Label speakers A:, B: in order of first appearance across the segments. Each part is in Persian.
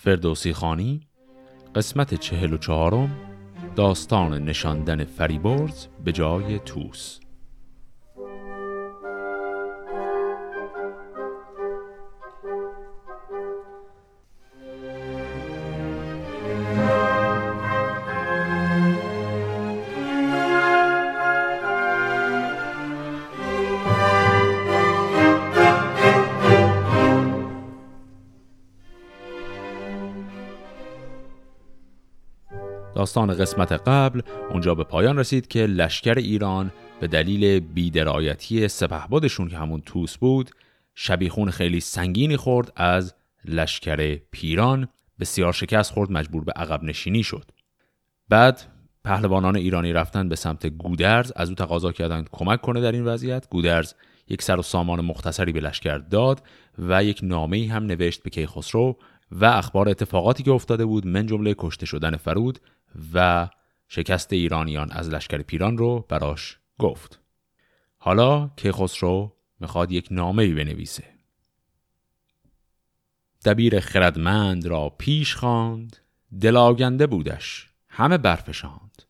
A: فردوسی خانی قسمت چهل و چهارم داستان نشاندن فریبرز به جای توس. داستان قسمت قبل اونجا به پایان رسید که لشکر ایران به دلیل بیدرایتی سپهبدشون که همون توس بود شبیخون خیلی سنگینی خورد از لشکر پیران. بسیار شکست خورد مجبور به عقب نشینی شد. بعد پهلوانان ایرانی رفتن به سمت گودرز. از او تقاضا کردند کمک کنه در این وضعیت. گودرز یک سر و سامان مختصری به لشکر داد و یک نامه هم نوشت به کیخسرو و اخبار اتفاقاتی که افتاده بود من جمله کشته شدن فرود و شکست ایرانیان از لشکر پیران رو براش گفت. حالا کیخسرو می‌خواد یک نامه بنویسه. دبیر خردمند را پیش خواند دلاگنده بودش همه برفشاند.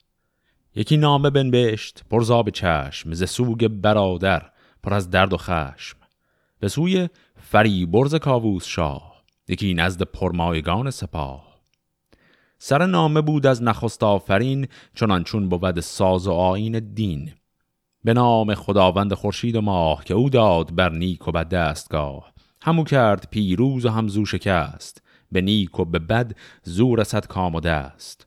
A: یکی نامه بنبشت پرزاب چشم ز سوگ برادر پر از درد و خشم. به سوی فریبرز کاووس شاه. یکی نزد پرمایگان سپاه. سر نامه بود از نخست آفرین چنان چون بود ساز و آین دین. به نام خداوند خورشید و ماه که او داد بر نیک و بد دستگاه. همو کرد پیروز و همزو شکست. به نیک و به بد زور رسد کام و دست.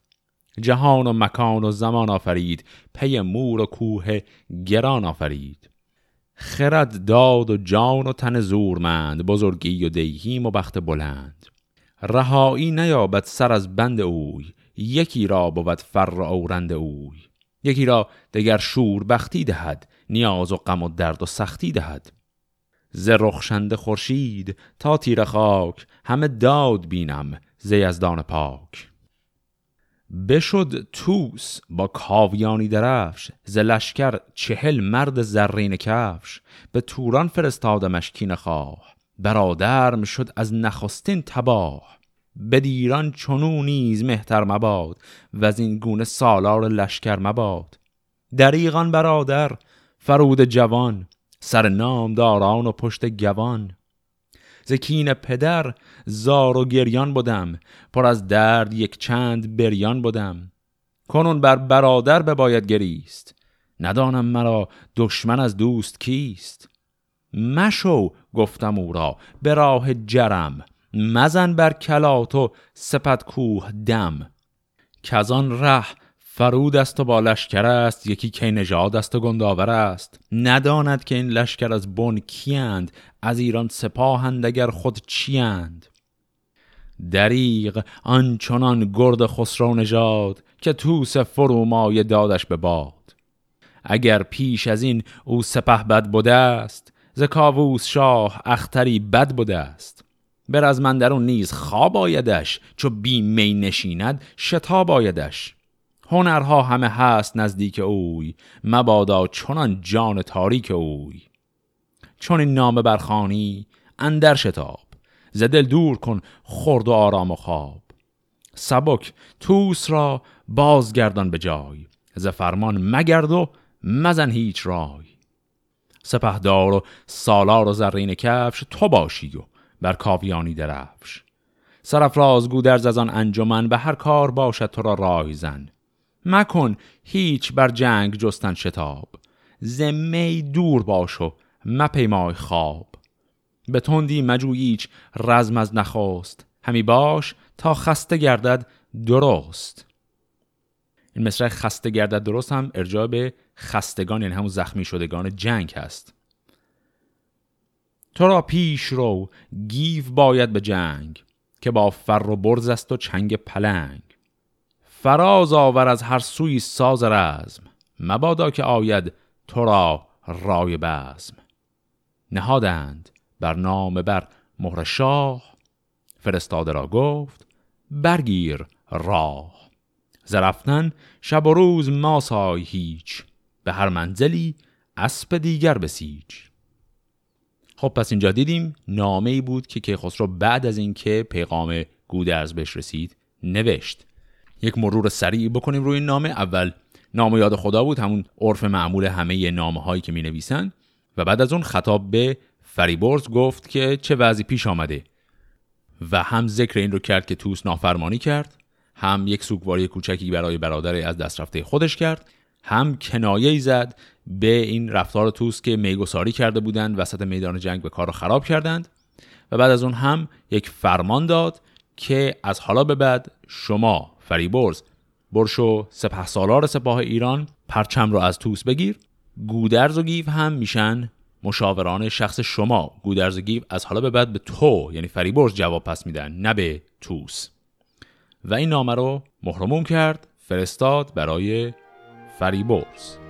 A: جهان و مکان و زمان آفرید پی مور و کوه گران آفرید. خرد داد و جان و تن زورمند بزرگی و دیهیم و بخت بلند. رهایی نیابد سر از بند اوی یکی را بود فر اورند اوی. یکی را دگر شور بختی دهد نیاز و غم و درد و سختی دهد. ز رخشنده خورشید تا تیر خاک همه داد بینم ز یزدان پاک. بشد توس با کاویانی درفش ز لشکر چهل مرد زرین کفش. به توران فرستادمش کین خواه برادرم شد از نخستین تباه. بدیران چنو نیز مهتر مباد و از این گونه سالار لشکر مباد. دریغان برادر فرود جوان سر نام داران و پشت گوان. زکین پدر زار و گریان بودم پر از درد یک چند بریان بودم کنون بر برادر بباید گریست. ندانم مرا دشمن از دوست کیست. مشو گفتم او را به راه جرم. مزن بر کلات و سپت کوه دم کزان ره فرود است و با لشکر است یکی که نژاد است و گنداور است. نداند که این لشکر از بن کیند از ایران سپاهند اگر خود چیند دریغ آنچنان گرد خسرو نژاد که توس فرومای دادش به باد. اگر پیش از این او سپه بد بوده است ز کاووس شاه اختری بد بوده است. بر از من درون نیز خواب آیدش چو بی می نشیند شتاب آیدش. هنرها همه هست نزدیک اوی مبادا چنان جان تاریک اوی. چون این نامه برخانی اندر شتاب ز دل دور کن خرد و آرام و خواب. سبک توس را بازگردان به جای ز فرمان مگرد و مزن هیچ رای. سپهدار و سالار و زرین کفش تو باشی و بر کاویانی درفش. سرفراز گودرز از آن انجمن به هر کار باشد تو را راه زن. مکن هیچ بر جنگ جستن شتاب. زمی دور باش و مپیمای خواب. به تندی مجوییچ رزم از نخواست. همی باش تا خسته گردد درست. این مصرع خسته گردد درست هم ارجاع به خستگان یعنی همون زخمی شدگان جنگ هست. تو را پیش رو گیو باید به جنگ که با فر و برز است و چنگ پلنگ. فراز آور از هر سوی ساز رزم. مبادا که آید تو را رای بزم. نهادند بر نام بر مهر شاه. فرستاده را گفت برگیر راه. زرفتن شب و روز ما سای هیچ. به هر منزلی اسب دیگر بسیج خب پس اینجا دیدیم نامه ای بود که کیخسرو بعد از اینکه پیغام گودرز بهش رسید نوشت. یک مرور سریع بکنیم روی این نامه. اول نام یاد خدا بود همون عرف معمول همه نامه هایی که می نویسن و بعد از اون خطاب به فریبرز گفت که چه وضعی پیش آمده. و هم ذکر این رو کرد که توس نافرمانی کرد هم یک سوگواری کوچکی برای برادر از دست رفته خودش کرد هم کنایه زد به این رفتار توس که میگساری کرده بودند وسط میدان جنگ به کار رو خراب کردند. و بعد از اون هم یک فرمان داد که از حالا به بعد شما فریبرز برشو سپه سالار سپاه ایران پرچم رو از توس بگیر. گودرز و گیو هم میشن مشاوران شخص شما. گودرز و گیو از حالا به بعد به تو یعنی فریبرز جواب پس میدن نه به توس. و این نامه رو مهرموم کرد فرستاد برای فریبرز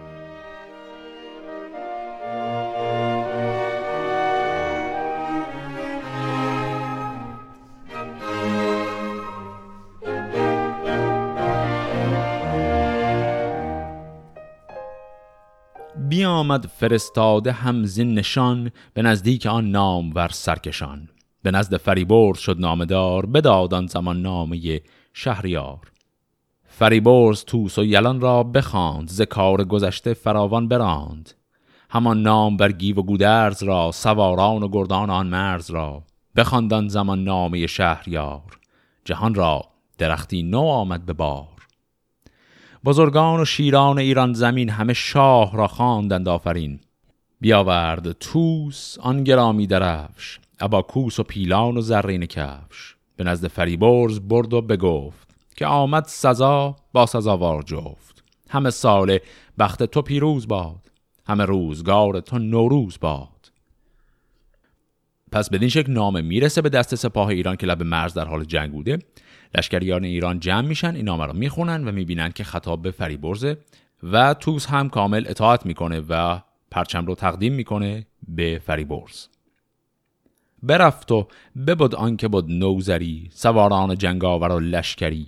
A: بیامد فرستاده هم زین نشان به نزدیک آن نام ور سرکشان. به نزد فریبرز شد نامدار بداد آن زمان نامه شهریار. فریبرز توس و یلان را بخواند ز کار گذشته فراوان براند. همان نام بر گیو و گودرز را سواران و گردان آن مرز را بخواندان زمان نامه شهریار. جهان را درختی نو آمد به بار. بزرگان و شیران ایران زمین همه شاه را خواندند آفرین. بیاورد توس آن گرامی درفش ابا کوس و پیلان و زرین کفش. به نزد فریبرز برد و بگفت که آمد سزا با سزاوار جفت. همه سال بخت تو پیروز باد همه روزگار تو نوروز باد. پس بدین شکل نامه می‌رسه به دست سپاه ایران که لب مرز در حال جنگ بوده. لشکریان ایران جمع میشن این نامه رو می‌خونن و می‌بینن که خطاب به فریبرزه و توس هم کامل اطاعت می‌کنه و پرچم رو تقدیم می‌کنه به فریبرز. برفت و ببد آنکه بود نوزری سواران جنگاور و لشکری.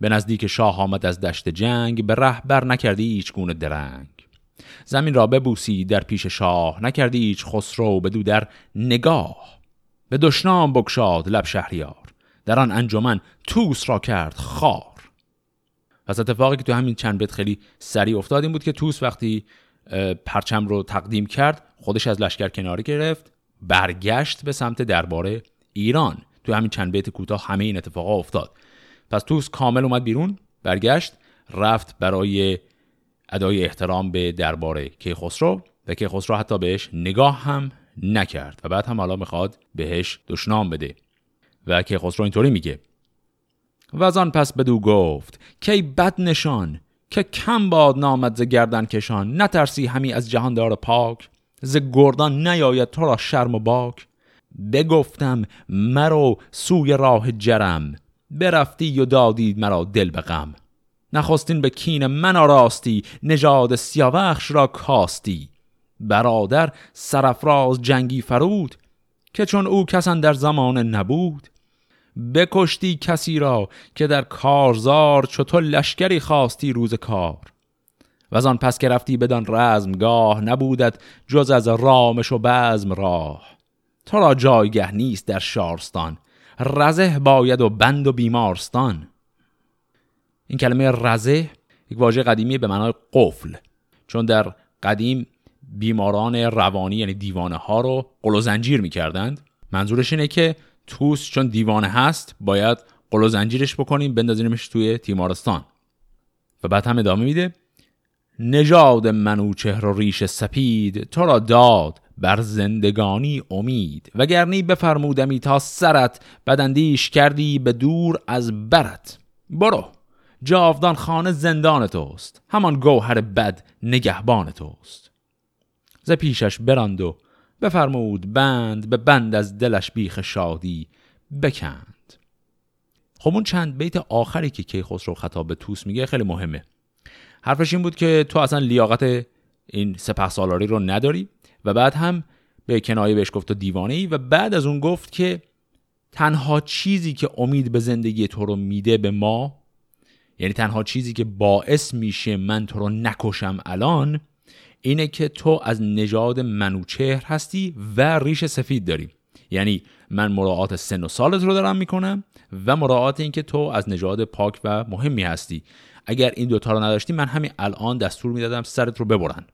A: به نزدیک شاه آمد از دشت جنگ به ره بر نکردی هیچ گونه درنگ. زمین را ببوسی در پیش شاه نکردی هیچ خسرو بدو در نگاه. به دشنام بکشاد لب شهریار. در آن انجمن توس را کرد خار. پس اتفاقی که تو همین چند بیت خیلی سریع افتاد این بود که توس وقتی پرچم رو تقدیم کرد خودش از لشکر کناری گرفت برگشت به سمت درباره ایران. تو همین چند بیت کوتاه همه این اتفاقا افتاد. پس توس کامل اومد بیرون برگشت رفت برای ادای احترام به درباره کیخسرو و کیخسرو حتی بهش نگاه هم نکرد و بعد هم حالا می‌خواد بهش دشنام بده. و کیخسرو اینطوری میگه. و از آن پس بدو گفت کی بد نشان که کم باد نامد ز گردن کشان نترسی همی از جهاندار پاک ز گردان نیاید تو را شرم و باک. بگفتم مرو سوی راه جرم برفتی و دادید مرا دل به غم. نخستین به کین من آراستی نژاد سیاوخش را کاستی. برادر سرفراز جنگی فرود که چون او کسان در زمان نبود بکشتی کسی را که در کارزار چطور لشکری خواستی روز کار. و آن پس که رفتی بدان رزمگاه نبودد جز از رامش و بزم راه. تو را جایگه نیست در شارستان رزه باید و بند و بیمارستان. این کلمه رزه یک واژه قدیمی به معنای قفل چون در قدیم بیماران روانی یعنی دیوانه ها رو قل و زنجیر می‌کردند. منظورش اینه که توس چون دیوانه هست باید قل و زنجیرش بکنیم بندازیمش توی تیمارستان و بعد هم ادامه میده. نژاد منوچهر و ریش سپید تو را داد بر زندگانی امید. وگرنی بفرمودمی تا سرت بدندیش کردی به دور از برت. برو جاودان خانه زندان توست. همان گوهر بد نگهبان توست. ز پیشش براند و بفرمود بند به بند از دلش بیخ شادی بکند. خب اون چند بیت آخری که کیخسرو خطاب به توس میگه خیلی مهمه. حرفش این بود که تو اصلا لیاقت این سپه سالاری رو نداری و بعد هم به کنایه بهش گفت و دیوانه ای و بعد از اون گفت که تنها چیزی که امید به زندگی تو رو میده به ما یعنی تنها چیزی که باعث میشه من تو رو نکشم الان اینه که تو از نژاد منوچهر هستی و ریش سفید داری. یعنی من مراعات سن و سالت رو دارم می‌کنم و مراعات اینکه تو از نژاد پاک و مهمی هستی. اگر این دوتا رو نداشتی من همین الان دستور می‌دادم سرت رو ببرن.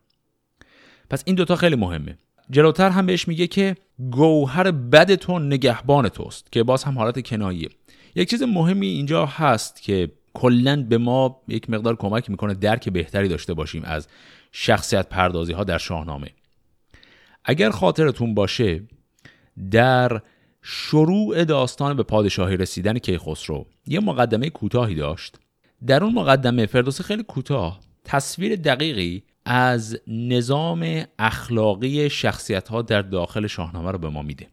A: پس این دوتا خیلی مهمه. جلوتر هم بهش میگه که گوهر بد تو نگهبان توست که باز هم حالت کناییه. یک چیز مهمی اینجا هست که کلا به ما یک مقدار کمک می‌کنه درک بهتری داشته باشیم از شخصیت پردازی ها در شاهنامه. اگر خاطرتون باشه در شروع داستان به پادشاهی رسیدن کیخسرو یه مقدمه کوتاهی داشت. در اون مقدمه فردوسی خیلی کوتاه تصویر دقیقی از نظام اخلاقی شخصیت ها در داخل شاهنامه رو به ما میده.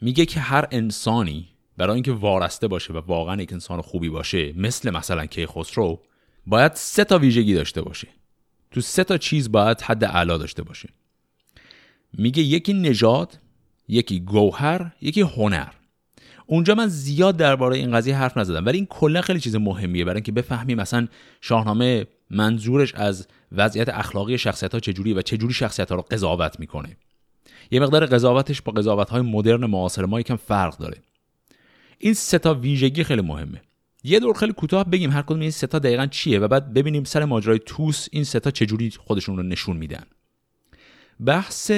A: میگه که هر انسانی برای اینکه وارسته باشه و واقعا یک انسان خوبی باشه مثل مثلا کیخسرو باید سه تا ویژگی داشته باشه. تو سه تا چیز باید حد اعلا داشته باشه میگه یکی نژاد یکی گوهر یکی هنر. اونجا من زیاد درباره این قضیه حرف نزدم ولی این کلا خیلی چیز مهمیه برای اینکه بفهمیم مثلا شاهنامه منظورش از وضعیت اخلاقی شخصیت ها چجوری و چجوری شخصیت ها رو قضاوت می‌کنه. یه مقدار قضاوتش با قضاوت های مدرن معاصر ما یکم فرق داره. این سه تا ویژگی خیلی مهمه. یه دور خیلی کوتاه بگیم هر کدوم این سه تا دقیقا چیه و بعد ببینیم سر ماجرای توس این سه تا چجوری خودشون رو نشون میدن. بحث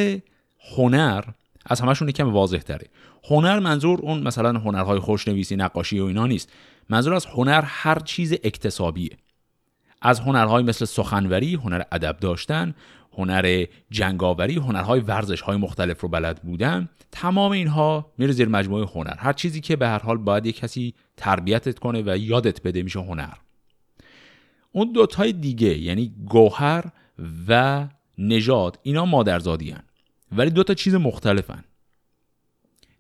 A: هنر از همشون یکم واضح تره هنر منظور اون مثلا هنرهای خوشنویسی نقاشی و اینا نیست. منظور از هنر هر چیز اکتسابیه. از هنرهای مثل سخنوری هنر ادب داشتن هنر جنگاوری هنرهای ورزش های مختلف رو بلد بودن تمام اینها میره زیر مجموعه هنر. هر چیزی که به هر حال باید یک کسی تربیتت کنه و یادت بده میشه هنر. اون دوتای دیگه یعنی گوهر و نژاد اینا مادرزادی هن. ولی دو تا چیز مختلفن.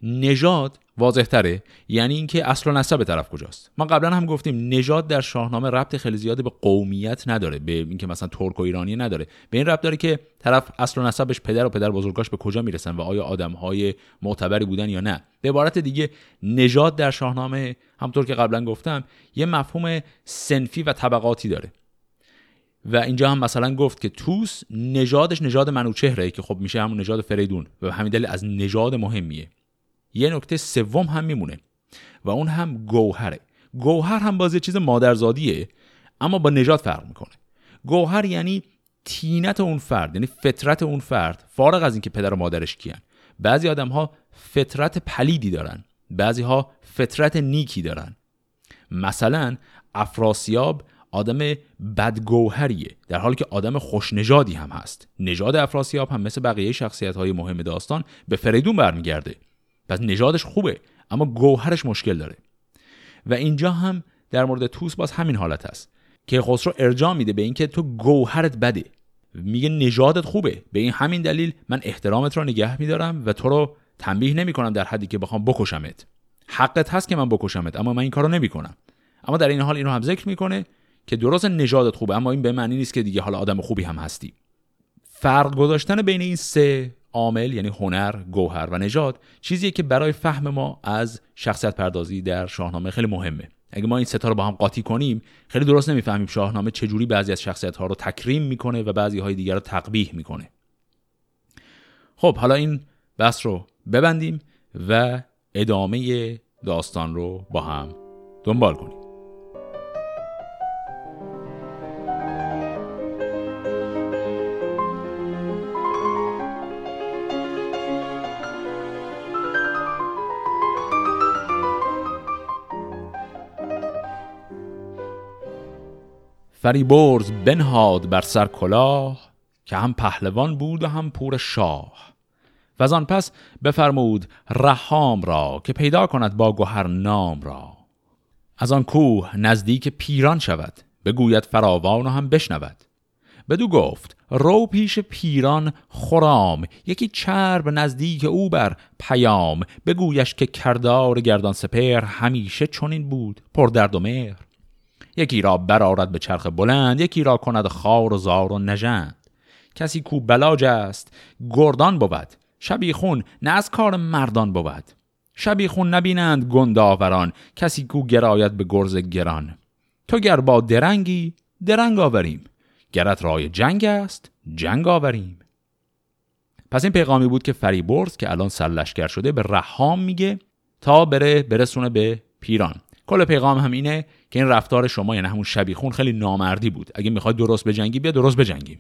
A: نژاد واضح تره یعنی اینکه اصل و نسب طرف کجاست؟ ما قبلا هم گفتیم نژاد در شاهنامه ربط خیلی زیاده به قومیت نداره به اینکه مثلا ترک و ایرانی نداره. به این ربط داره که طرف اصل و نسبش پدر و پدر بزرگاش به کجا می‌رسن و آیا آدمهای معتبری بودن یا نه؟ به عبارت دیگه نژاد در شاهنامه همطور که قبلا گفتم یه مفهوم سنفی و طبقاتی داره. و اینجا هم مثلا گفت که توس نژادش نژاد منوچهره که خب میشه همون نژاد فریدون و همین دلیل از نژاد مهمیه. یه نکته سوم هم میمونه و اون هم گوهره. گوهر هم باز چیز مادرزادیه اما با نژاد فرق می‌کنه. گوهر یعنی تینت اون فرد یعنی فطرت اون فرد. فارغ از اینکه پدر و مادرش کیان. بعضی آدم ها فطرت پلیدی دارن بعضی ها فطرت نیکی دارن. مثلا افراسیاب آدم بدگوهریه در حالی که آدم خوشنژادی هم هست. نژاد افراسیاب هم مثل بقیه شخصیت های مهم داستان به فریدون برمیگرده. پس نژادش خوبه اما گوهرش مشکل داره. و اینجا هم در مورد توس باز همین حالت هست که خسرو ارجاع میده به اینکه تو گوهرت بده. میگه نژادت خوبه به این همین دلیل من احترامت رو نگه میدارم و تو رو تنبیه نمی‌کنم در حدی که بخوام بکشمت. حقت هست که من بکشمت اما من این کارو نمی‌کنم. اما در این حال اینو هم ذکر می‌کنه که درست نژادت خوبه اما این به معنی نیست که دیگه حالا آدم خوبی هم هستی. فرق گذاشتن بین این سه عامل یعنی هنر، گوهر و نژاد چیزیه که برای فهم ما از شخصیت پردازی در شاهنامه خیلی مهمه. اگه ما این ستا رو با هم قاطی کنیم خیلی درست نمی‌فهمیم شاهنامه چجوری بعضی از شخصیت ها رو تکریم می‌کنه و بعضی های دیگر رو تقبیح می‌کنه. خب حالا این بحث رو ببندیم و ادامه داستان رو با هم دنبال کنیم. فریبرز بنهاد بر سر کلاه که هم پهلوان بود و هم پور شاه. و آن پس بفرمود رهام را که پیدا کند با گوهر نام را. از آن کوه نزدیک پیران شود بگوید فراوان و هم بشنود. بدو گفت رو پیش پیران خرام یکی چرب نزدیک او بر پیام بگویش که کردار گردان سپر همیشه چنین بود پر درد و مهر. یکی را برارد به چرخ بلند یکی را کند خار و زار و نژند. کسی کو بلاج است گردان بود. شبیخون نه از کار مردان بود. شبیخون نبینند گنداوران کسی کو گراید به گرز گران. تو گر با درنگی درنگ آوریم. گرت رای جنگ است جنگ آوریم. پس این پیغامی بود که فریبرز که الان سرلشکر شده به رحام میگه تا بره برسونه به پیران. کل پیغام هم اینه که این رفتار شما یعنی همون شبیخون خیلی نامردی بود. اگه می‌خواد درست بجنگی بیا درست بجنگیم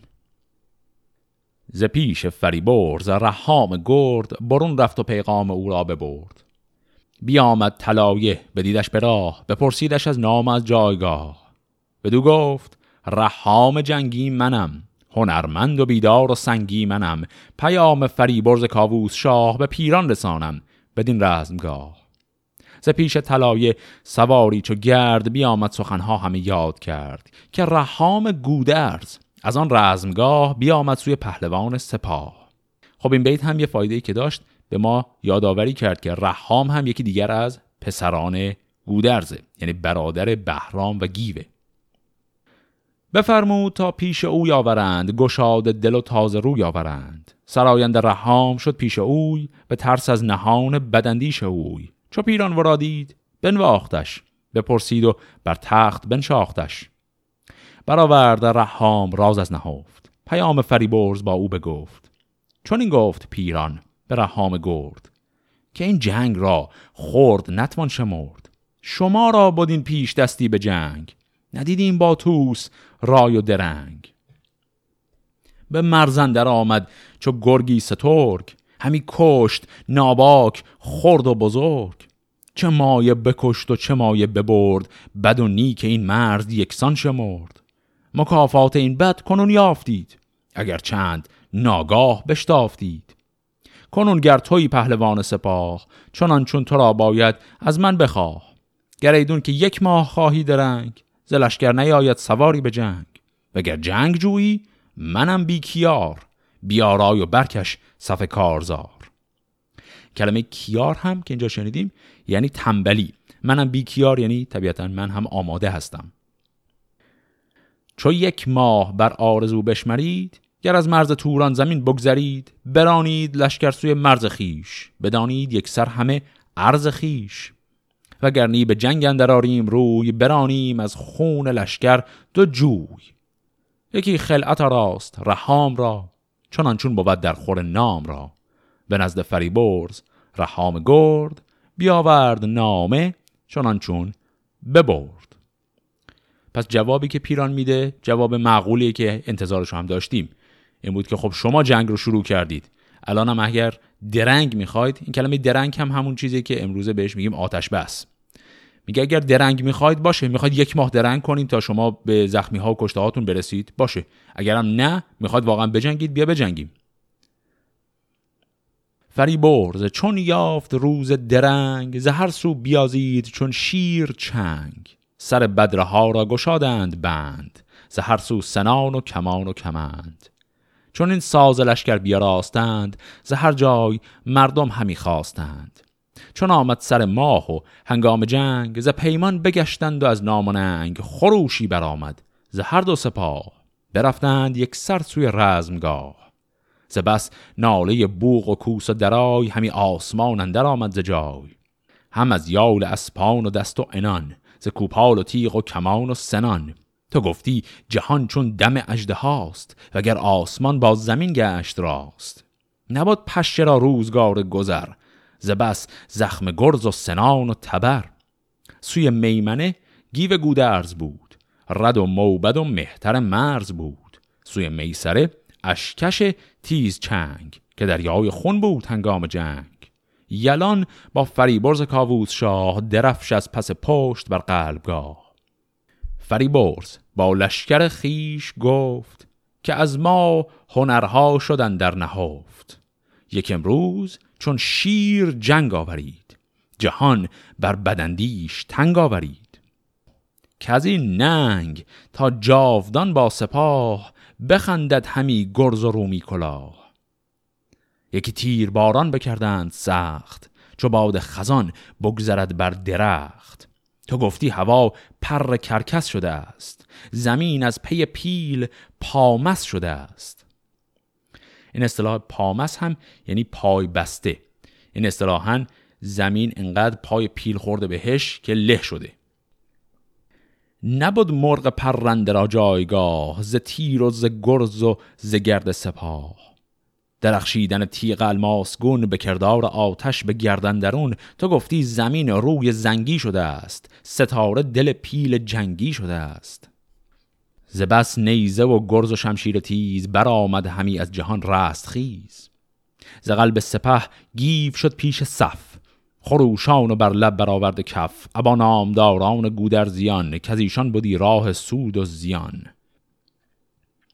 A: ز پیش فریبرز رحام گرد برون رفت و پیغام او را ببرد. بیامد طلایه بدیدش به راه بپرسیدش از نام از جایگاه. بدو گفت رحام جنگی منم هنرمند و بیدار و سنگی منم پیام فریبرز کاووس شاه به پیران رسانم بدین رزمگاه. ز پیش طلایه سواری چو گرد بیامد سخنها همه یاد کرد که رحام گودرز از آن رزمگاه بیامد سوی پهلوان سپاه. خب این بیت هم یه فایده که داشت به ما یادآوری کرد که رحام هم یکی دیگر از پسران گودرزه یعنی برادر بهرام و گیوه. بفرمود تا پیش او آورند گشاد دل و تازه روی آورند. سراینده رحام شد پیش اوی به ترس از نهان بدندیش اوی. چو پیران ورادید بنواختش بپرسید و بر تخت بنشاختش. برآورد رحام راز از نهفت. پیام فریبرز با او بگفت. چون این گفت پیران به رحام گرد که این جنگ را خورد نتوان شمرد. شما را بدین پیش دستی به جنگ ندیدیم با توس رای و درنگ. به مرزندر آمد چو گرگی سترگ همی کشت ناباک خرد و بزرگ. چه مایه بکشت و چه مایه ببرد بد و نیک این مرز یکسان شمرد. مکافات این بد کنون یافتید اگر چند ناگاه بشتافتید. کنون گر توی پهلوان سپاه چنان چون تو را باید از من بخواه. گر ایدون که یک ماه خواهی درنگ زلشگر نیاید سواری به جنگ. وگر جنگ جویی منم بیکیار بیارای و برکش صف کارزار. کلمه کیار هم که اینجا شنیدیم یعنی تنبلی. منم بیکیار یعنی طبیعتا من هم آماده هستم. چو یک ماه بر آرزو بشمرید گر از مرز توران زمین بگذرید برانید لشکر سوی مرز خیش بدانید یک سر همه عرض خیش. وگرنی به جنگ اندراریم روی برانیم از خون لشکر دو جوی. یکی خلعت راست رحام را چنان چون بود در خور نام را. به نزد فریبرز رحام گرد بیاورد نامه چنان چون ببرد. پس جوابی که پیران میده جواب معقولیه که انتظارش هم داشتیم. این بود که خب شما جنگ رو شروع کردید. الان هم اگر درنگ می‌خواید این کلمه درنگ هم همون چیزی که امروزه بهش میگیم آتش بس میگه اگر درنگ می‌خواید باشه می‌خواید یک ماه درنگ کنید تا شما به زخمی ها و کشته هاتون برسید باشه. اگرم نه می‌خواید واقعا بجنگید بیا بجنگیم. فریبرز چون یافت روز درنگ زهر سو بیازید چون شیر چنگ. سر بدرها را گشادند بند زهر سو سنان و کمان و کمند. چون این ساز لشکر بیاراستند زهر جای مردم همی خواستند. چون آمد سر ماه و هنگام جنگ ز پیمان بگشتند و از نام خروشی برآمد. ز هر دو سپاه برفتند یک سر سوی رزمگاه. ز بس ناله بوغ و کوس و درای همی آسمان اندر آمد ز جای. هم از یال اسپان و دست و انان ز کوپال و تیغ و کمان و سنان. تو گفتی جهان چون دم اجده هاست وگر آسمان با زمین گشت راست. نباد پشه را روزگار گذر زبس زخم گرز و سنان و تبر. سوی میمنه گیو گودرز بود. رد و موبد و مهتر مرز بود. سوی میسره اشکش تیز چنگ که دریای خون بود هنگام جنگ. یلان با فریبرز کاووس شاه درفش از پس پشت بر قلبگاه. فریبرز با لشکر خیش گفت که از ما هنرها شدن در نهفت. یک امروز چون شیر جنگ آورید جهان بر بدندیش تنگ آورید. که از این ننگ تا جاودان با سپاه بخندد همی گرز و رومی کلاه. یکی تیر باران بکردند سخت چو باد خزان بگذرد بر درخت. تو گفتی هوا پر کرکس شده است زمین از پی پیل پامس شده است. این اصطلاح پامس هم یعنی پای بسته. این اصطلاحا زمین انقدر پای پیل خورده بهش که له شده. نبود مرغ پرنده را جایگاه ز تیر و ز گرز و ز گرد سپاه. درخشیدن تیغ الماس گون به کردار آتش به گردن درون. تو گفتی زمین روی زنگی شده است ستاره دل پیل جنگی شده است. ز بس نیزه و گرز و شمشیر تیز برآمد همی از جهان رست خیز. ز قلب سپه گیو شد پیش صف. خروشان و بر لب برآورد کف. ابا نامداران گودرزیان که از ایشان بودی راه سود و زیان.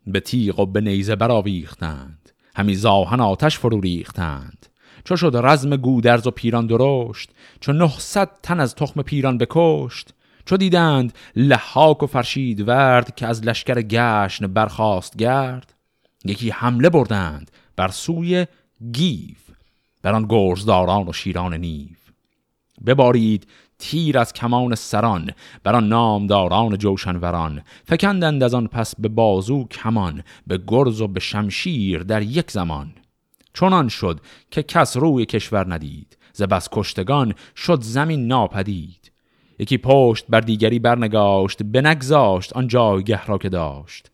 A: به تیغ و به نیزه برآویختند. همی زاهن آتش فرو ریختند. چو شد رزم گودرز و پیران درشت چو نهصد تن از تخم پیران بکشت چو دیدند لحاک و فرشید ورد که از لشکر گشن برخاست گرد یکی حمله بردند بر سوی گیو بر آن گرزداران و شیران نیو. ببارید تیر از کمان سران بر آن نامداران جوشنوران فکندند از آن پس به بازو کمان به گرز و به شمشیر در یک زمان. چنان شد که کس روی کشور ندید ز بس کشتگان شد زمین ناپدید. یکی پشت بر دیگری برنگاشت بنگذاشت آن جایگه را که داشت.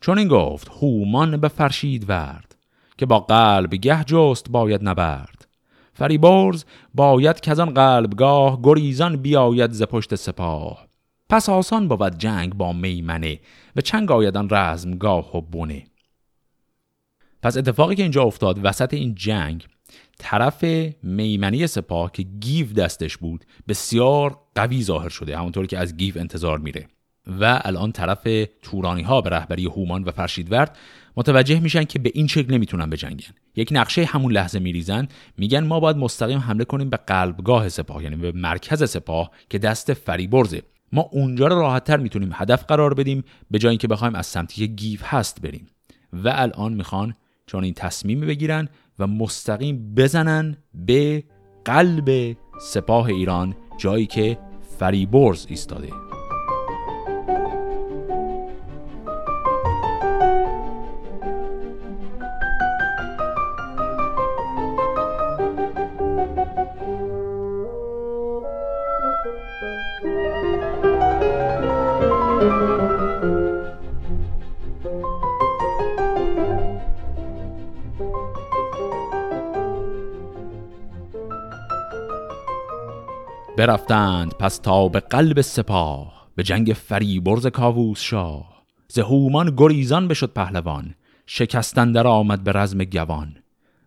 A: چون این گفت هومان به فرشید ورد که با قلب گه جست باید نبرد. فریبرز باید که از آن قلبگاه گریزان بیاید ز پشت سپاه. پس آسان بود جنگ با میمنه به چنگ آیدان رزمگاه و بونه پس اتفاقی که اینجا افتاد وسط این جنگ طرف میمنی سپاه که گیو دستش بود بسیار قوی ظاهر شده همونطور که از گیو انتظار میره. و الان طرف تورانی ها به رهبری هومان و فرشیدورد متوجه میشن که به این شکل نمی‌تونن بجنگن. یک نقشه همون لحظه میریزن میگن ما باید مستقیم حمله کنیم به قلبگاه سپاه یعنی به مرکز سپاه که دست فریبرزه. ما اونجا رو راحتتر می‌تونیم هدف قرار بدیم به جای اینکه بخوایم از سمتی که گیو هست بریم. و الان می‌خوان چون این تصمیم بگیرن و مستقیم بزنن به قلب سپاه ایران جایی که فریبرز ایستاده. برفتند پس تا به قلب سپاه به جنگ فریبرز کاووس شاه. ز هومان گریزان بشد پهلوان شکستن در آمد به رزم گوان.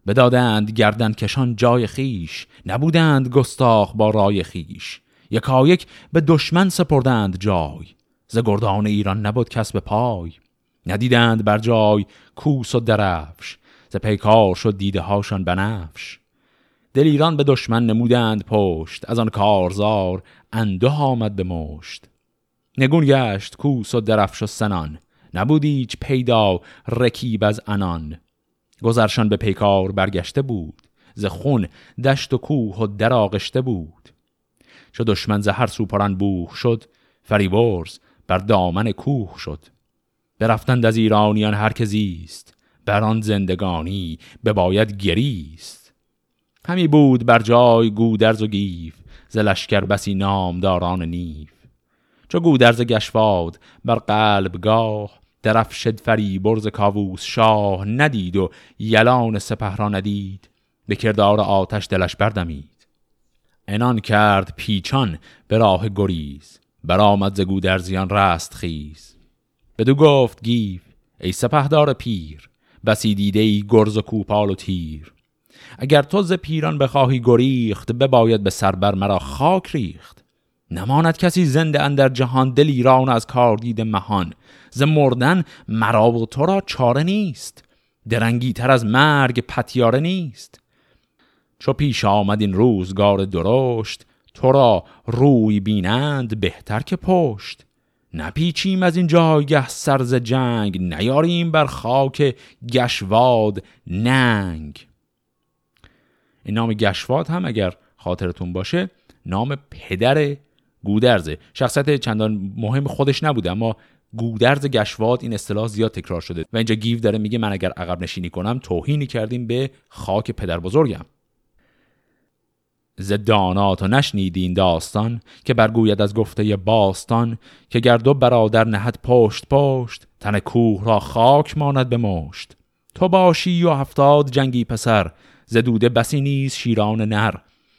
A: بدادند گردن کشان جای خیش نبودند گستاخ با رای خیش یکایک به دشمن سپردند جای ز گردان ایران نبود کس به پای. ندیدند بر جای کوس و درفش ز پیکار شد دیده هاشان بنفش. دل ایران به دشمن نمودند پشت از آن کارزار انده آمد به مشت. نگون گشت کوس و درفش و سنان نبود ایچ پیدا رکیب از انان گذرشان به پیکار برگشته بود ز خون دشت و کوه و دراغشته بود. چو دشمن ز هر سو پران بوخ شد فریورز بر دامن کوه شد. برفتند از ایرانیان هر که زیست بر آن زندگانی بباید گریست. همی بود بر جای گودرز و گیو ز لشکر بسی نامداران نیو. چو گودرز کشواد بر قلبگاه درفش فریبرز کاووس شاه ندید و یلان سپه را ندید. به کردار آتش دلش بردمید. عنان کرد پیچان به راه گریز برآمد ز گودرزیان رستخیز. بدو گفت گیف ای سپهدار پیر بسی دیده ای گرز و کوپال و تیر. اگر تو ز پیران بخواهی گریخت بباید به سربر مرا خاک ریخت. نماند کسی زنده اندر جهان دل ایران از کار دید مهان. ز مردن مرا و تو را چاره نیست. درنگی تر از مرگ پتیاره نیست. چو پیش آمد این روزگار درشت تو را روی بینند بهتر که پشت. نپیچیم از این جایگه سرز جنگ نیاریم بر خاک گشواد ننگ. این نام گشواد هم اگر خاطرتون باشه نام پدر گودرزه. شخصیت چندان مهم خودش نبوده اما گودرز گشواد این اصطلاح زیاد تکرار شده. و اینجا گیو داره میگه من اگر عقب نشینی کنم توهینی کردیم به خاک پدر بزرگم. ز دانات و نشنیدین داستان که برگوید از گفته باستان که گردو برادر نهد پشت پشت تن کوه را خاک ماند به مشت. تو باشی و هفتاد جنگی پسر زدوده بسی نیز شیران نر.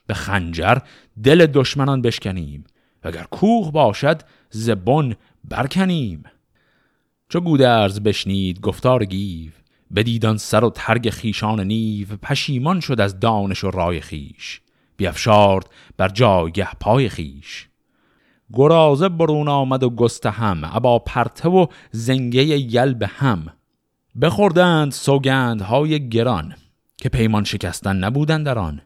A: به خنجر دل دشمنان بشکنیم اگر کوه باشد زبون برکنیم. چو گودرز بشنید گفتار گیو بدیدان سر و ترگ خیشان نیو پشیمان شد از دانش و رای خیش بیافشارد بر جایگه پای خیش گرازه برون آمد و گسته هم ابا پرته و زنگه یل به هم. بخوردند های گران. که پیمان شکستن نبودند در آن.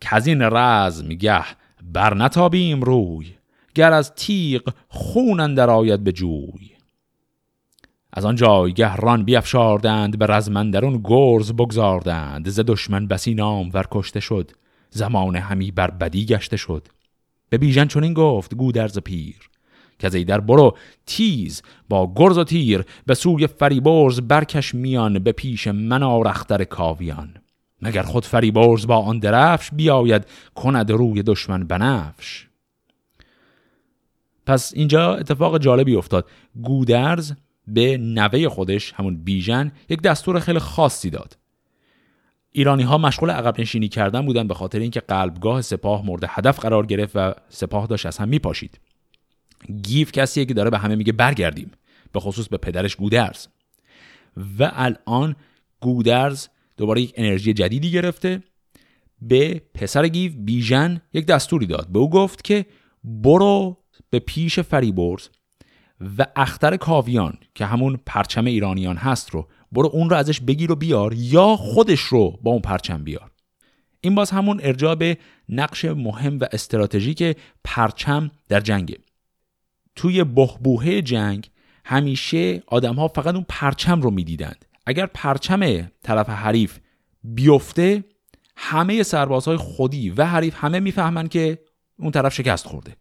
A: کزین رزم گه بر نتابیم روی گر از تیغ خون اندر آید به جوی. از آن جایگه ران بیافشاردند به رزمندرون گرز بگذاردند ز دشمن بسی نام ور کشته شد زمان همی بر بدی گشته شد. به بیژن چنین گفت گودرز پیر که در برو. تیز با گرز و تیر به سوی فریبرز برکش میان به پیش من آرختر کاویان. مگر خود فریبرز با آن درفش بیاید کند روی دشمن بنفش؟ پس اینجا اتفاق جالبی افتاد. گودرز به نوه خودش همون بیژن یک دستور خیلی خاصی داد. ایرانی ها مشغول عقب نشینی کردن بودن به خاطر اینکه قلبگاه سپاه مورد هدف قرار گرفت و سپاه داشت از هم میپاشید. گیو کسیه که داره به همه میگه برگردیم. به خصوص به پدرش گودرز. و الان گودرز دوباره یک انرژی جدیدی گرفته. به پسر گیو بیژن یک دستوری داد. به او گفت که برو به پیش فریبرز و اختر کاویان که همون پرچم ایرانیان هست رو برو اون رو ازش بگیر و بیار یا خودش رو با اون پرچم بیار. این باز همون ارجاع به نقش مهم و استراتژیک پرچم در جنگه. توی بهبوهه جنگ همیشه آدم ها فقط اون پرچم رو می‌دیدند. اگر پرچم طرف حریف بیفته همه سربازهای خودی و حریف همه می‌فهمن که اون طرف شکست خورده.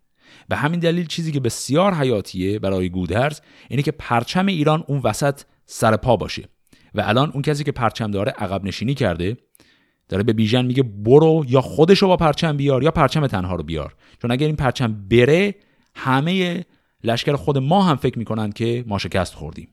A: به همین دلیل چیزی که بسیار حیاتیه برای گودرز اینه که پرچم ایران اون وسط سر پا باشه و الان اون کسی که پرچم داره عقب نشینی کرده داره به بیژن میگه برو یا خودش رو با پرچم بیار یا پرچم تنها رو بیار. چون اگر این پرچم بره همه لشکر خود ما هم فکر می‌کنن که ما شکست خوردیم.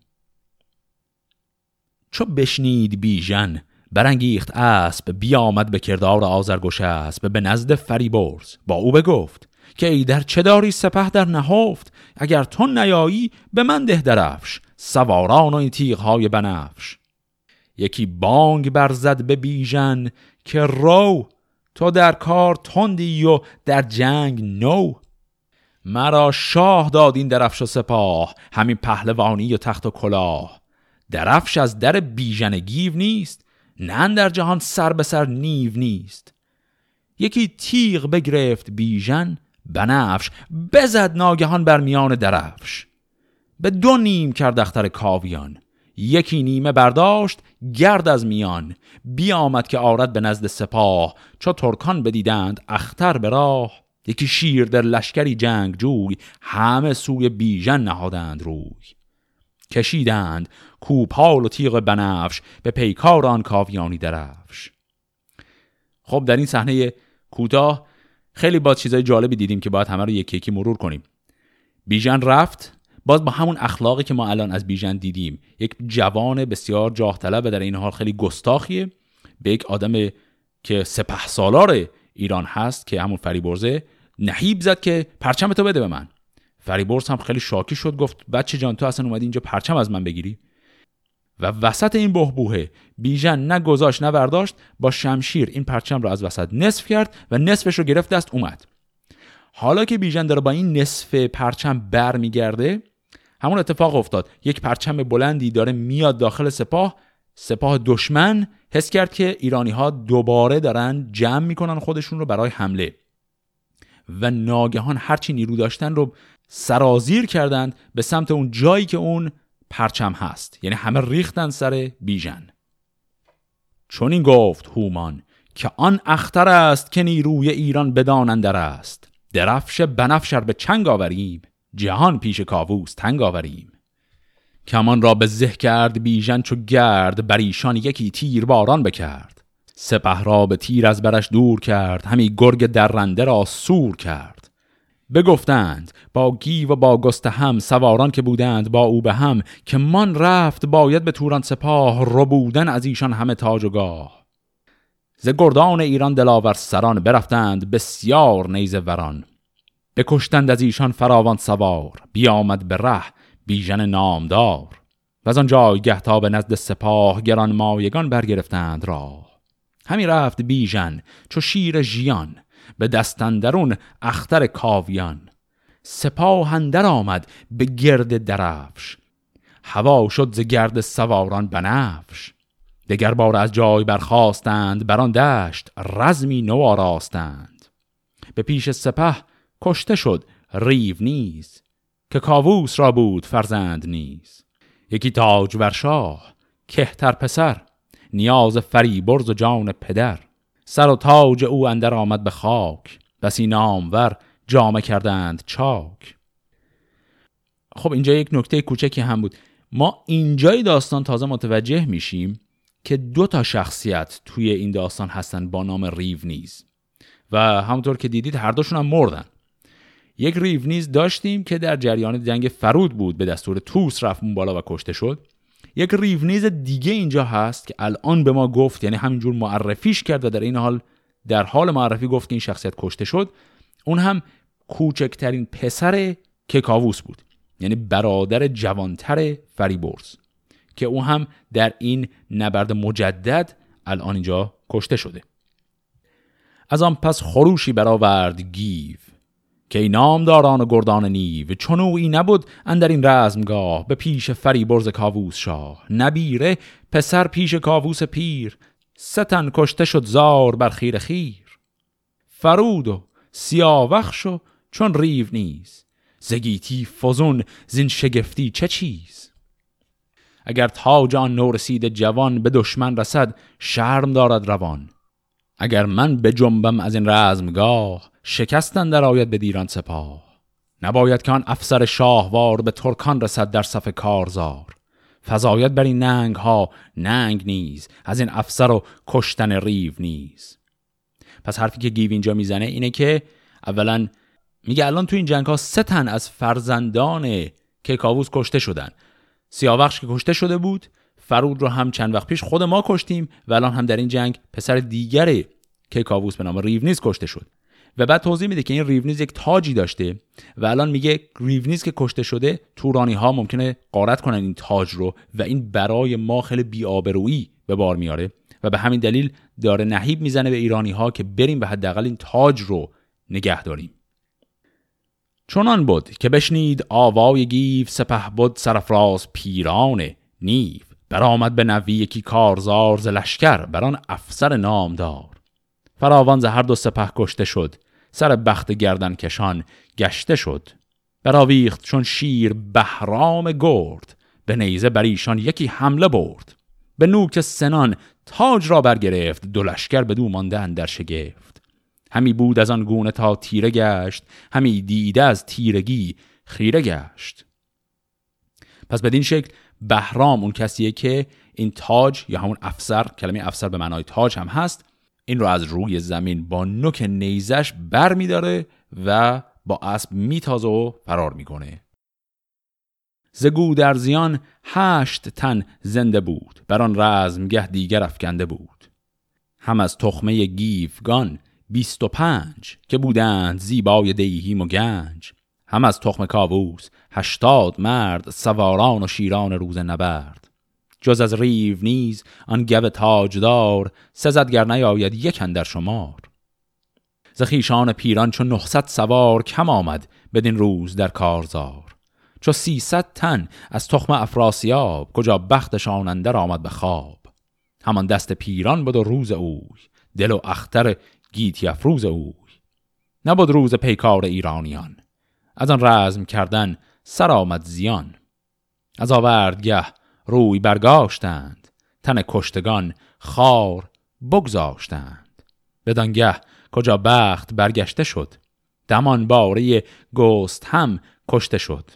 A: چو بشنید بیژن برانگیخت اسب بیامد به کردار آزرگوش اسب به نزد فریبرز. با او بگفت که ای در چه داری سپه در نهفت؟ اگر تو نیایی به من ده درفش. سواران و این تیغهای بنفش. یکی بانگ برزد به بیژن که رو تو در کار تندی و در جنگ نو. مرا شاه داد این درفش و سپاه همین پهلوانی و تخت و کلاه. درفش از در بیژن گیو نیست نه در جهان سر به سر نیو نیست. یکی تیغ بگرفت بیژن بنفش بزد ناگهان بر میان درفش. به دو نیم کرد اختر کاویان یکی نیمه برداشت گرد از میان. بیامد که آرد به نزد سپاه چو ترکان بدیدند اختر به راه. یکی شیر در لشکری جنگ جوی همه سوی بیژن نهادند روی. کشیدند کوپال و تیغ بنفش به پیکار آن کاویانی درفش. خب در این صحنه کوتاه خیلی با چیزای جالبی دیدیم که باید همه رو یکی یکی مرور کنیم. بیژن رفت باز با همون اخلاقی که ما الان از بیژن دیدیم. یک جوان بسیار جاه طلب و در این حال خیلی گستاخیه. به یک آدم که سپه سالار ایران هست که همون فریبرزه نهیب زد که پرچم تو بده به من. فریبرز هم خیلی شاکی شد گفت بچه جان تو اصلا اومدی اینجا پرچم از من بگیری؟ و وسط این بهبوهه بیژن نه گذاشت نه برداشت با شمشیر این پرچم رو از وسط نصف کرد و نصفش رو گرفت دست اومد. حالا که بیژن داره با این نصف پرچم برمیگرده همون اتفاق افتاد. یک پرچم بلندی داره میاد داخل سپاه سپاه دشمن حس کرد که ایرانی ها دوباره دارن جمع می‌کنن خودشون رو برای حمله. و ناگهان هرچی نیرو داشتن رو سرازیر کردند به سمت اون جایی که اون پرچم هست. یعنی همه ریختن سر بیژن. چون این گفت هومان که آن اختر است که نیروی ایران بدانندر است. درفش بنفشر به چنگ آوریم. جهان پیش کاووس تنگ آوریم. کمان را به زه کرد بیژن چو گرد بر ایشان یکی تیر باران بکرد. سپه را به تیر از برش دور کرد همی گرگ درنده را سور کرد. بگفتند با گی و با گست هم سواران که بودند با او به هم که من رفت باید به توران سپاه رو بودن از ایشان همه تاج و گاه. ز گردان ایران دلاور سران برفتند بسیار نیز وران. بکشتند از ایشان فراوان سوار بیامد به ره. بیژن نامدار. و از آن جایگه تا به نزد سپاه گران مایگان برگرفتند راه. همی رفت بیژن چو شیر ژیان به دستندرون اختر کاویان. سپاه اندر آمد به گرد درفش. هوا شد ز گرد سواران بنفش. دگر بار از جای برخواستند بر آن دشت رزمی نو آراستند. به پیش سپه کشته شد ریو نیز. که کاووس را بود فرزند نیز. یکی تاج ور شاه کهتر پسر نیاز فریبرز و جان پدر. سر و تاج او اندر آمد به خاک بسی نامور جامه کردند چاک. خب اینجا یک نکته کوچکی هم بود. ما اینجای داستان تازه متوجه میشیم که دو تا شخصیت توی این داستان هستن با نام ریو نیز. و همونطور که دیدید هر دوشون هم مردن. یک ریو نیز داشتیم که در جریان جنگ فرود بود به دستور توس رفت اون بالا و کشته شد. یک ریونیز دیگه اینجا هست که الان به ما گفت یعنی همینجور معرفیش کرد و در این حال در حال معرفی گفت که این شخصیت کشته شد. اون هم کوچکترین پسر کی‌کاووس بود یعنی برادر جوانتر فریبرز که او هم در این نبرد مجدد الان اینجا کشته شده. از آن پس خروشی برآورد گیو. که ای نامداران و گردان نیو. چنویی نبود اندر این رزمگاه به پیش فریبرز کاووس شاه. نبیره پسر پیش کاووس پیر. سه تن کشته شد زار بر خیره خیر. فرود و سیاوخش و چون ریو نیز. زگیتی فزون زین شگفتی چه چیز؟ اگر تاج آن نورسید جوان به دشمن رسد شرم دارد روان. اگر من به جنبم از این رزمگاه شکستن در آید به دیران سپاه. نباید که آن افسر شاهوار به ترکان رسد در صف کارزار. فضایت بر این ننگ ها ننگ نیز از این افسر و کشتن ریو نیز. پس حرفی که گیو اینجا می‌زنه اینه که اولا میگه الان تو این جنگ ها سه تن از فرزندان کی‌کاووس کشته شدن. سیاوخش که کشته شده بود فرود رو هم چند وقت پیش خود ما کشتیم و الان هم در این جنگ پسر دیگر کی‌کاووس به نام ریونیز کشته شد. و بعد توضیح میده که این ریونیز یک تاجی داشته و الان میگه ریونیز که کشته شده تورانی ها ممکنه غارت کنن این تاج رو و این برای ما خیلی بی‌آبرویی به بار میاره و به همین دلیل داره نهیب می‌زنه به ایرانی ها که بریم به حداقل این تاج رو نگه داریم. چنان بود که بشنید آوای گیف سپه بود سرفراز پیران نیو برآمد به نوی یکی کارزار ز لشکر بر آن افسر نامدار. فراوان ز هر دو سپه کشته شد. سر بخت گردن کشان گشته شد. براویخت چون شیر بهرام گرد. به نیزه بر ایشان یکی حمله برد. به نوک سنان تاج را برگرفت. دو لشکر به دو مانده در شگفت. همی بود از آن گونه تا تیره گشت. همی دیده از تیرگی خیره گشت. پس بدین شکل بهرام اون کسیه که این تاج یا همون افسر کلمه افسر به معنای تاج هم هست این رو از روی زمین با نوک نیزش بر میداره و با اسب میتازه و فرار می‌کنه. زگو در زیان هشت تن زنده بود. بر آن رزمگه دیگر افکنده بود. هم از تخمه گیفگان بیست و پنج که بودند زیبای دیهیم و گنج. هم از تخم کاووس هشتاد مرد سواران و شیران روز نبرد. جز از ریو نیز آن گو تاجدار سزدگر نیاید یک در شمار. زخیشان پیران چون نهصد سوار کم آمد بدین روز در کارزار. چو سیصد تن از تخم افراسیاب کجا بختشان اندر آمد به خواب. همان دست پیران بود و روز اوی دل و اختر گیتی افروز اوی. نبود روز پیکار ایرانیان از آن رزم کردن سر آمد زیان. از آوردگه روی برگاشتند. تن کشتگان خار بگذاشتند. بدانگه کجا بخت برگشته شد. دمان باره گست هم کشته شد.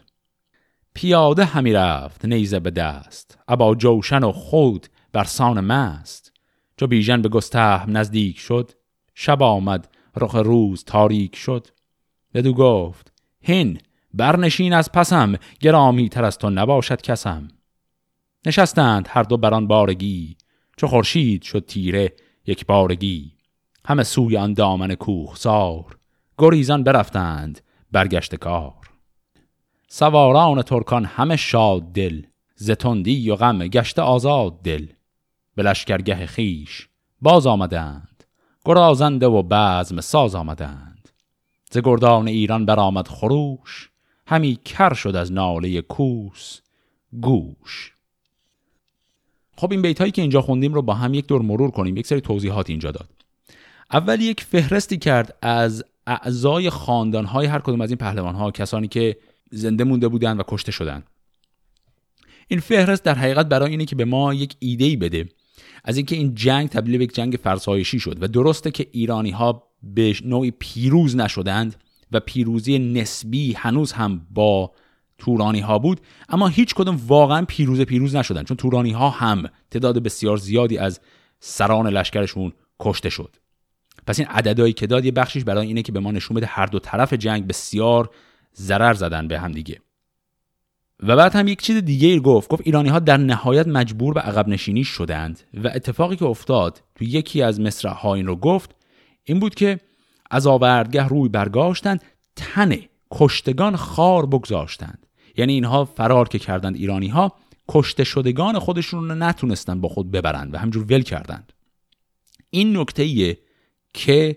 A: پیاده همی رفت نیزه به دست. ابا جوشن و خود برسان مست. چو بیژن به گسته نزدیک شد شب آمد رخ روز تاریک شد. بدو گفت هین برنشین از پسم گرامی تر از تو نباشد کسم. نشستند هر دو بران بارگی چو خورشید شد تیره یک بارگی. همه سوی آن دامن کوه سار گریزان برفتند برگشت کار. سواران ترکان همه شاد دل زتندی و غم گشته آزاد دل. به لشکرگه خیش باز آمدند گرازنده و بزم ساز آمدند. ز گردان ایران برآمد خروش همی کر شد از ناله کوس گوش. خب این بیت هایی که اینجا خوندیم رو با هم یک دور مرور کنیم. یک سری توضیحات اینجا داد. اول یک فهرستی کرد از اعضای خاندان های هر کدوم از این پهلوان ها کسانی که زنده مونده بودند و کشته شدند این فهرست در حقیقت برای اینه که به ما یک ایده بده از اینکه این جنگ تبدیل به یک جنگ فرسایشی شد و درسته که ایرانی ها به نوعی پیروز نشدند و پیروزی نسبی هنوز هم با تورانی ها بود اما هیچ کدوم واقعا پیروز پیروز نشدند چون تورانی ها هم تعداد بسیار زیادی از سران لشکرشون کشته شد. پس این عددهایی که داد یه بخشیش برای اینه که به ما نشون بده هر دو طرف جنگ بسیار ضرر زدن به هم دیگه. و بعد هم یک چیز دیگه ای گفت گفت ایرانی ها در نهایت مجبور به عقب نشینی شدند و اتفاقی که افتاد تو یکی از مصرع ها این رو گفت این بود که از آوردگه روی برگاشتند تن کشتگان خار بگذاشتند. یعنی اینها فرار که کردند ایرانی ها کشته شدگان خودشون رو نتونستند با خود ببرند و همجور ول کردند. این نکته که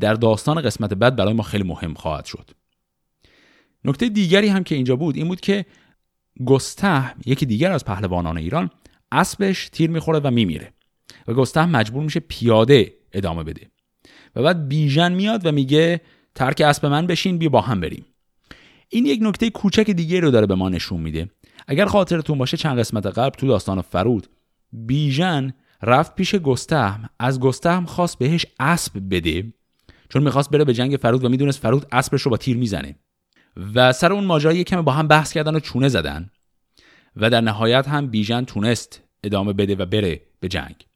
A: در داستان قسمت بعد برای ما خیلی مهم خواهد شد. نکته دیگری هم که اینجا بود این بود که گسته یکی دیگر از پهلوانان ایران اسبش تیر می‌خوره و میمیره و گسته مجبور میشه پیاده ادامه بده. و بعد بیژن میاد و میگه ترک اسب من بشین بیا با هم بریم. این یک نکته کوچک دیگه رو داره به ما نشون میده. اگر خاطرتون باشه چند قسمت قبل تو داستان فرود بیژن رفت پیش گستهم. از گستهم خواست بهش اسب بده چون می‌خواست بره به جنگ فرود و می‌دونست فرود اسبش رو با تیر می‌زنه. و سر اون ماجرا یک کمی با هم بحث کردن و چونه زدن. و در نهایت هم بیژن تونست ادامه بده و بره به جنگ.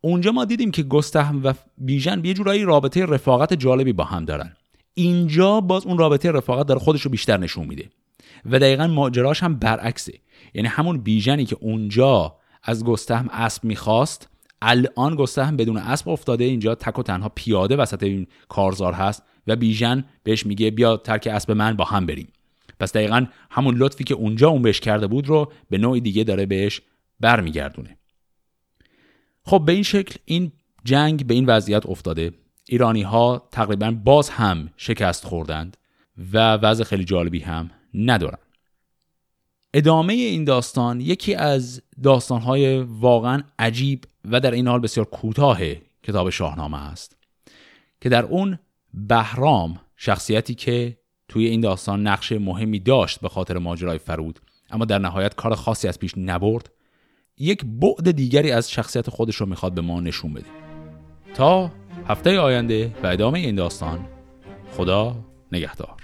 A: اونجا ما دیدیم که گستهم و بیژن به یه جورایی رابطه رفاقت جالبی با هم دارن. اینجا باز اون رابطه رفاقت داره خودش رو بیشتر نشون میده. و دقیقا ماجراش هم برعکسه. یعنی همون بیژنی که اونجا از گستهم اسب می‌خواست الان گستهم بدون اسب افتاده اینجا تک و تنها پیاده وسط این کارزار هست و بیژن بهش میگه بیا ترک اسب من با هم بریم. پس دقیقا همون لطفی که اونجا اون بهش کرده بود رو به نوع دیگه داره بهش برمیگردونه. خب به این شکل این جنگ به این وضعیت افتاده. ایرانی ها تقریبا باز هم شکست خوردند و وضع خیلی جالبی هم ندارن. ادامه این داستان یکی از داستانهای واقعا عجیب و در این حال بسیار کوتاه کتاب شاهنامه است که در اون بهرام شخصیتی که توی این داستان نقش مهمی داشت به خاطر ماجرای فرود اما در نهایت کار خاصی از پیش نبرد یک بعد دیگری از شخصیت خودش رو می‌خواد به ما نشون بده. تا هفته آینده و ادامه این داستان. خدا نگهدار.